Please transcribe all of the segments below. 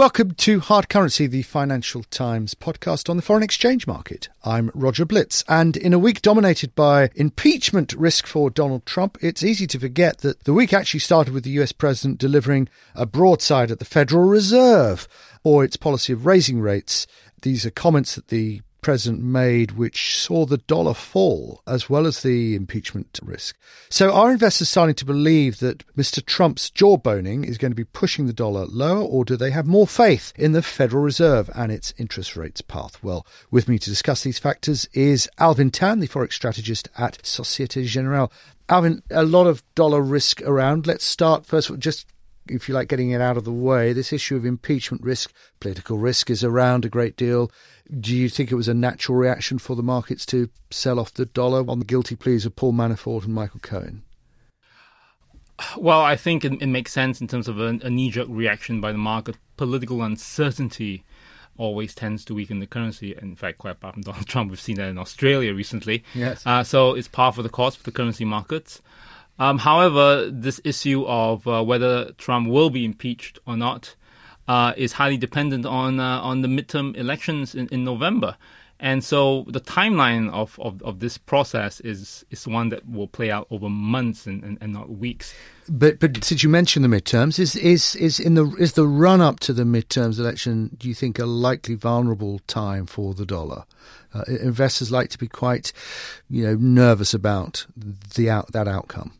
Welcome to Hard Currency, the Financial Times podcast on the foreign exchange market. I'm Roger Blitz, and in a week dominated by impeachment risk for Donald Trump, it's easy to forget that the week actually started with the US president delivering a broadside at the Federal Reserve or its policy of raising rates. These are comments that the president made which saw the dollar fall as well as the impeachment risk. So are investors starting to believe that Mr. Trump's jawboning is going to be pushing the dollar lower or do they have more faith in the Federal Reserve and its interest rates path? Well, with me to discuss these factors is Alvin Tan, the forex strategist at Societe Generale. Alvin, a lot of dollar risk around. Let's start first just if you like, getting it out of the way, this issue of impeachment risk, political risk is around a great deal. Do you think it was a natural reaction for the markets to sell off the dollar on the guilty pleas of Paul Manafort and Michael Cohen? Well, I think it, it makes sense in terms of a, a knee jerk reaction by the market. Political uncertainty always tends to weaken the currency. In fact, quite apart from Donald Trump, we've seen that in Australia recently. Yes. Uh, so it's par for the course for the currency markets. Um, however, this issue of uh, whether Trump will be impeached or not uh, is highly dependent on uh, on the midterm elections in, in November. And so the timeline of, of, of, this process is is one that will play out over months and, and, and, not weeks. But but since you mentioned the midterms, is is is in the is the run up to the midterms election? Do you think a likely vulnerable time for the dollar? Uh, investors like to be quite, you know, nervous about the out that outcome.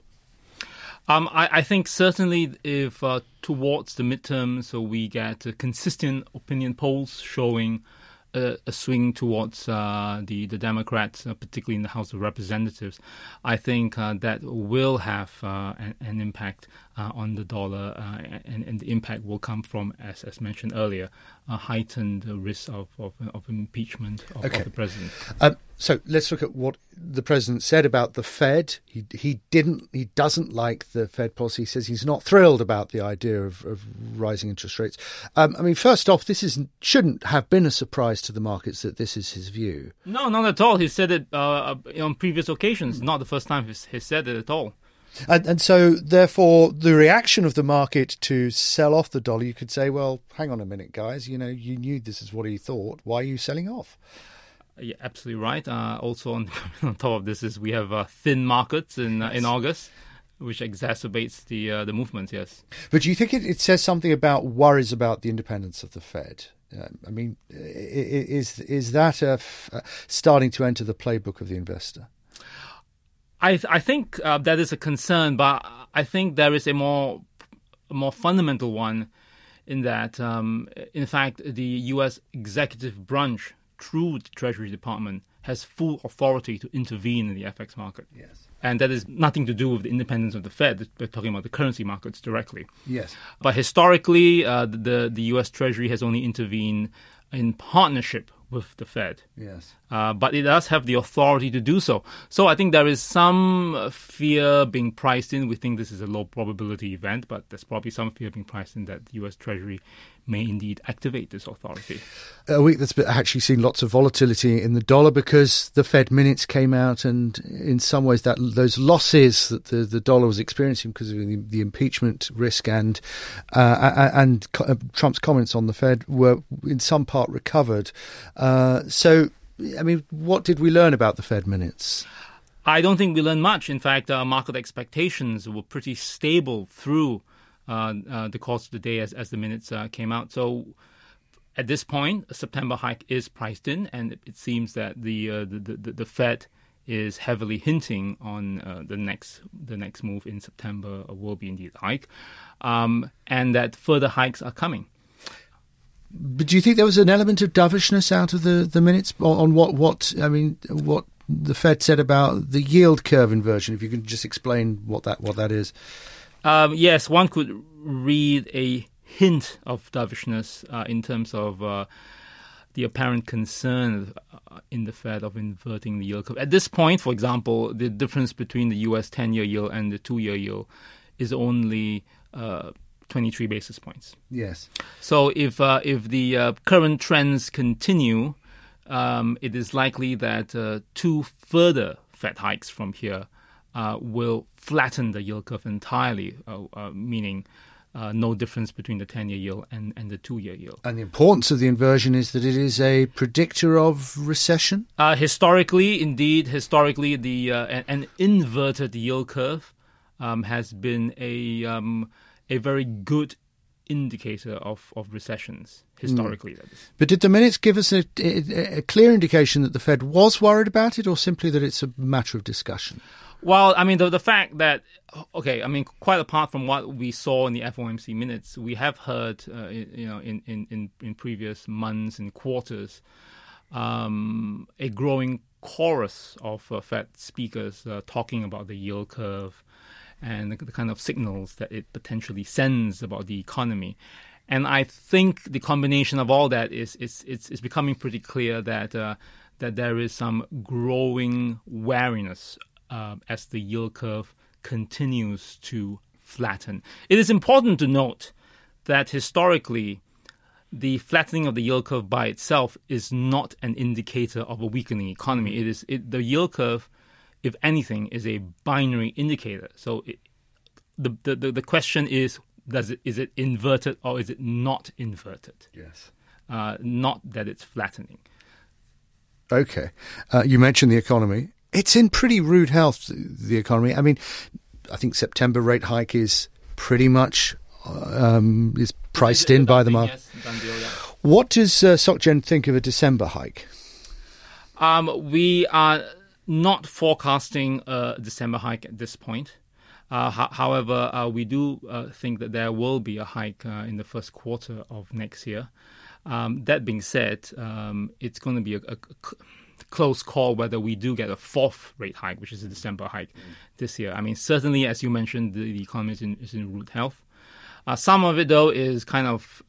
Um, I, I, think certainly if uh, towards the midterm, so we get uh, consistent opinion polls showing a, a swing towards uh, the the Democrats, uh, particularly in the House of Representatives, I think uh, that will have uh, an, an, impact on the dollar, and, and, the impact will come from, as, as mentioned earlier, a heightened risk of, of, of impeachment of, okay. of the president. Um, so let's look at what the president said about the Fed. He he didn't he doesn't like the Fed policy. He says he's not thrilled about the idea of, of rising interest rates. Um, I mean, first off, this is shouldn't have been a surprise to the markets that this is his view. No, not at all. He said it uh, on previous occasions. Not the first time he's, he said it at all. And, and so, therefore, the reaction of the market to sell off the dollar, you could say, well, hang on a minute, guys. You know, you knew this is what he thought. Why are you selling off? Yeah, absolutely right. Uh, also, on, on top of this, is we have uh, thin markets in uh, in August, which exacerbates the uh, the movement. Yes. But do you think it, it, says something about worries about the independence of the Fed? Uh, I mean, is is that starting to enter the playbook of the investor? I I think uh, that is a concern, but I think there is a more a more fundamental one in that, um, in fact, the U.S. executive branch through the Treasury Department has full authority to intervene in the FX market. Yes. And that is nothing to do with the independence of the Fed. We're talking about the currency markets directly. Yes. But historically, uh, the the U.S. Treasury has only intervened in partnership with the Fed. Yes. Uh, but it does have the authority to do so. So I think there is some fear being priced in. We think this is a low probability event, but there's probably some fear being priced in that the U.S. Treasury may indeed activate this authority. A week that's actually seen lots of volatility in the dollar because the Fed minutes came out, and in some ways that those losses that the, the dollar was experiencing because of the, the impeachment risk and uh, and uh, Trump's comments on the Fed were in some part recovered. Uh, so, I mean, what did we learn about the Fed minutes? I don't think we learned much. In fact, uh, market expectations were pretty stable through uh, uh, the course of the day as, as the minutes uh, came out. So at this point, a September hike is priced in, and it, seems that the, uh, the, the, the Fed is heavily hinting on uh, the next the next move in September will be indeed a hike, um, and that further hikes are coming. But do you think there was an element of dovishness out of the, the minutes on, on what what I mean what the Fed said about the yield curve inversion? If you can just explain what that what that is. Um, yes, one could read a hint of dovishness uh, in terms of uh, the apparent concern uh, in the Fed of inverting the yield curve. At this point, for example, the difference between the U.S. 10-year yield and the two-year yield is only uh, 23 basis points. Yes. So if uh, if the uh, current trends continue, um, it is likely that uh, two further Fed hikes from here uh, will flatten the yield curve entirely, uh, uh, meaning. no difference between the 10 year yield and, and the two year yield. And the importance of the inversion is that it is a predictor of recession? historically, indeed, historically, the an, an, inverted yield curve um, has been a um, a very good indicator of, of recessions historically. Mm. But did the minutes give us a, a, a, clear indication that the Fed was worried about it, or simply that it's a matter of discussion? Well, I mean, the, the fact that, okay, I mean, quite apart from what we saw in the FOMC minutes, we have heard, uh, you know, in, in, in, previous months and quarters, um, a growing chorus of uh, Fed speakers uh, talking about the yield curve and the, the kind of signals that it potentially sends about the economy. And I think the combination of all that is is it's, it's becoming pretty clear that uh, that there is some growing wariness uh, as the yield curve continues to flatten. It is important to note that historically, the flattening of the yield curve by itself is not an indicator of a weakening economy. It is it, the yield curve if anything, is a binary indicator. So it, the, the the question is, does it is it inverted or is it not inverted? Yes. Uh, not that it's flattening. Okay, uh, you mentioned the economy. It's in pretty rude health. The economy. I mean, I think September rate hike is pretty much um, is priced in by the market. Yes, deal, yeah. What does uh, SocGen think of a December hike? Um, we are not forecasting a December hike at this point. Uh, however, uh, we do uh, think that there will be a hike uh, in the first quarter of next year. Um, that being said, um, it's going to be a, a, close call whether we do get a fourth rate hike, which is a December hike mm. this year. I mean, certainly, as you mentioned, the, the economy is in, is in root health. Uh, some of it, though, is kind of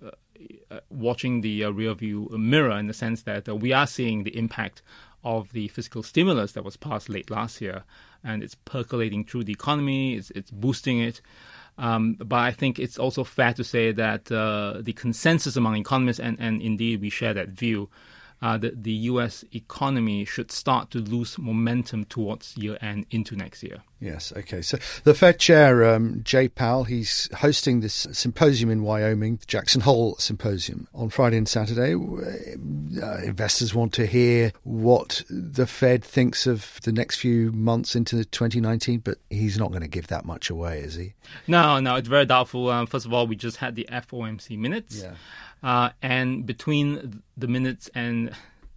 uh, watching the rear view mirror in the sense that we are seeing the impact of the fiscal stimulus that was passed late last year, and it's percolating through the economy. It's, it's boosting it. Um, but I think it's also fair to say that uh, the consensus among economists, and, and indeed we share that view, uh, that the U.S. economy should start to lose momentum towards year end into next year. Yes, okay. So the Fed chair, um, Jay Powell, he's hosting this symposium in Wyoming, the Jackson Hole Symposium, on Friday and Saturday. Uh, investors want to hear what the Fed thinks of the next few months into 2019, but he's not going to give that much away, is he? No, no, it's very doubtful. Um, first of all, we just had the FOMC minutes. Yeah. Uh, and between the minutes and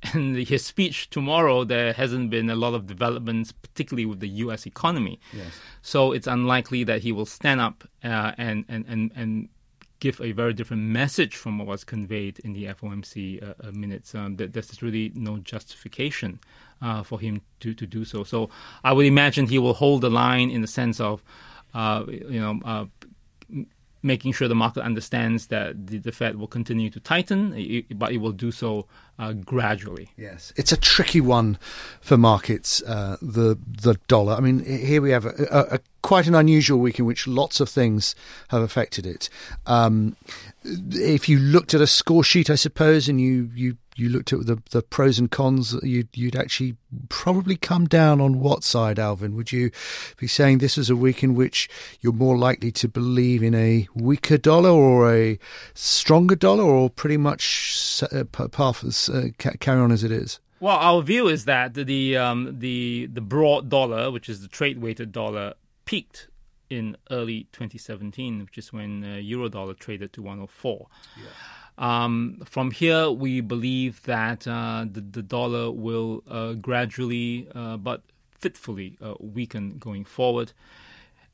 and his speech tomorrow, there hasn't been a lot of developments, particularly with the U.S. economy. Yes. So it's unlikely that he will stand up uh, and, and, and, and give a very different message from what was conveyed in the FOMC uh, uh, minutes. Um, that there's really no justification uh, for him to, to do so. So I would imagine he will hold the line in the sense of, uh, you know, uh, making sure the market understands that the, the Fed will continue to tighten, but it will do so uh, gradually. Yes, it's a tricky one for markets. Uh, the the dollar. I mean, here we have a, a, a, quite an unusual week in which lots of things have affected it. Um, if you looked at a score sheet, I suppose, and you you you looked at the the pros and cons, you'd, you'd actually probably come down on what side, Alvin? Would you be saying this is a week in which you're more likely to believe in a weaker dollar or a stronger dollar, or pretty much uh, path uh, carry on as it is? Well, our view is that the um, the the broad dollar, which is the trade weighted dollar, peaked in early 2017, which is when uh, euro dollar traded to 104. Yeah. Um, from here, we believe that uh, the, the, dollar will uh, gradually uh, but fitfully uh, weaken going forward.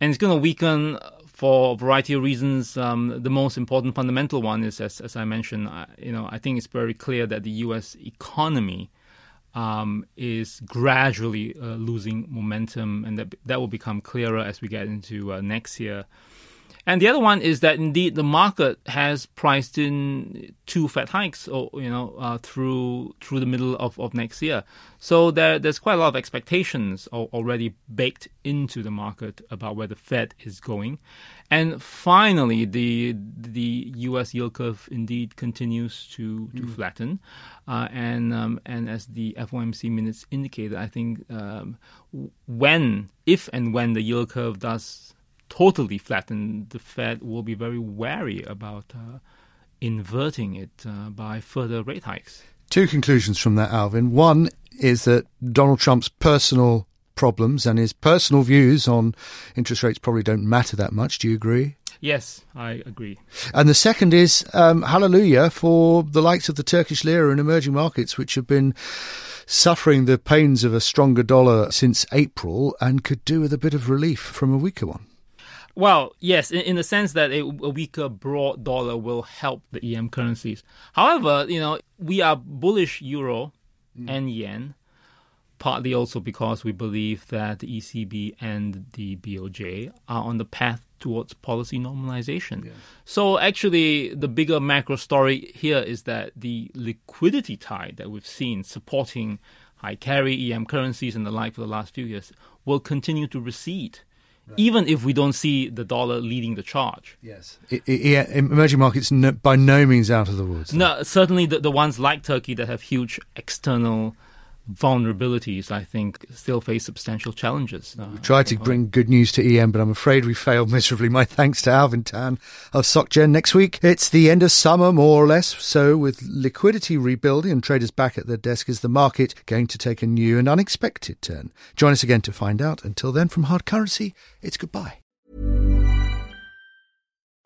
And it's going to weaken for a variety of reasons. Um, the most important fundamental one is, as, as I mentioned, you know, I think it's very clear that the U.S. economy um, is gradually uh, losing momentum, and that that will become clearer as we get into uh, next year. And the other one is that indeed the market has priced in two Fed hikes, or you know, uh, through through the middle of, of next year. So there, there's quite a lot of expectations already baked into the market about where the Fed is going. And finally, the the U.S. yield curve indeed continues to, to mm. flatten, uh, and um, and as the FOMC minutes indicated, I think um, when, if and when the yield curve does totally flatten, the Fed will be very wary about uh, inverting it uh, by further rate hikes. Two conclusions from that, Alvin. One is that Donald Trump's personal problems and his personal views on interest rates probably don't matter that much. Do you agree? Yes, I agree. And the second is um, hallelujah for the likes of the Turkish lira and emerging markets, which have been suffering the pains of a stronger dollar since April and could do with a bit of relief from a weaker one. Well, yes, in, in the sense that a, a, weaker broad dollar will help the EM currencies. However, you know, we are bullish euro mm. and yen partly also because we believe that the ECB and the BOJ are on the path towards policy normalization. Yeah. So actually the bigger macro story here is that the liquidity tide that we've seen supporting high carry EM currencies and the like for the last few years will continue to recede. Right. Even if we don't see the dollar leading the charge. Yes. yeah, emerging markets no, by no means out of the woods. No, certainly the, the ones like Turkey that have huge external vulnerabilities, I think, still face substantial challenges. Uh, we tried to bring good news to EM, but I'm afraid we failed miserably. My thanks to Alvin Tan of SocGen. Next week, it's the end of summer, more or less. So, with liquidity rebuilding and traders back at their desk, is the market going to take a new and unexpected turn? Join us again to find out. Until then, from Hard Currency, it's goodbye.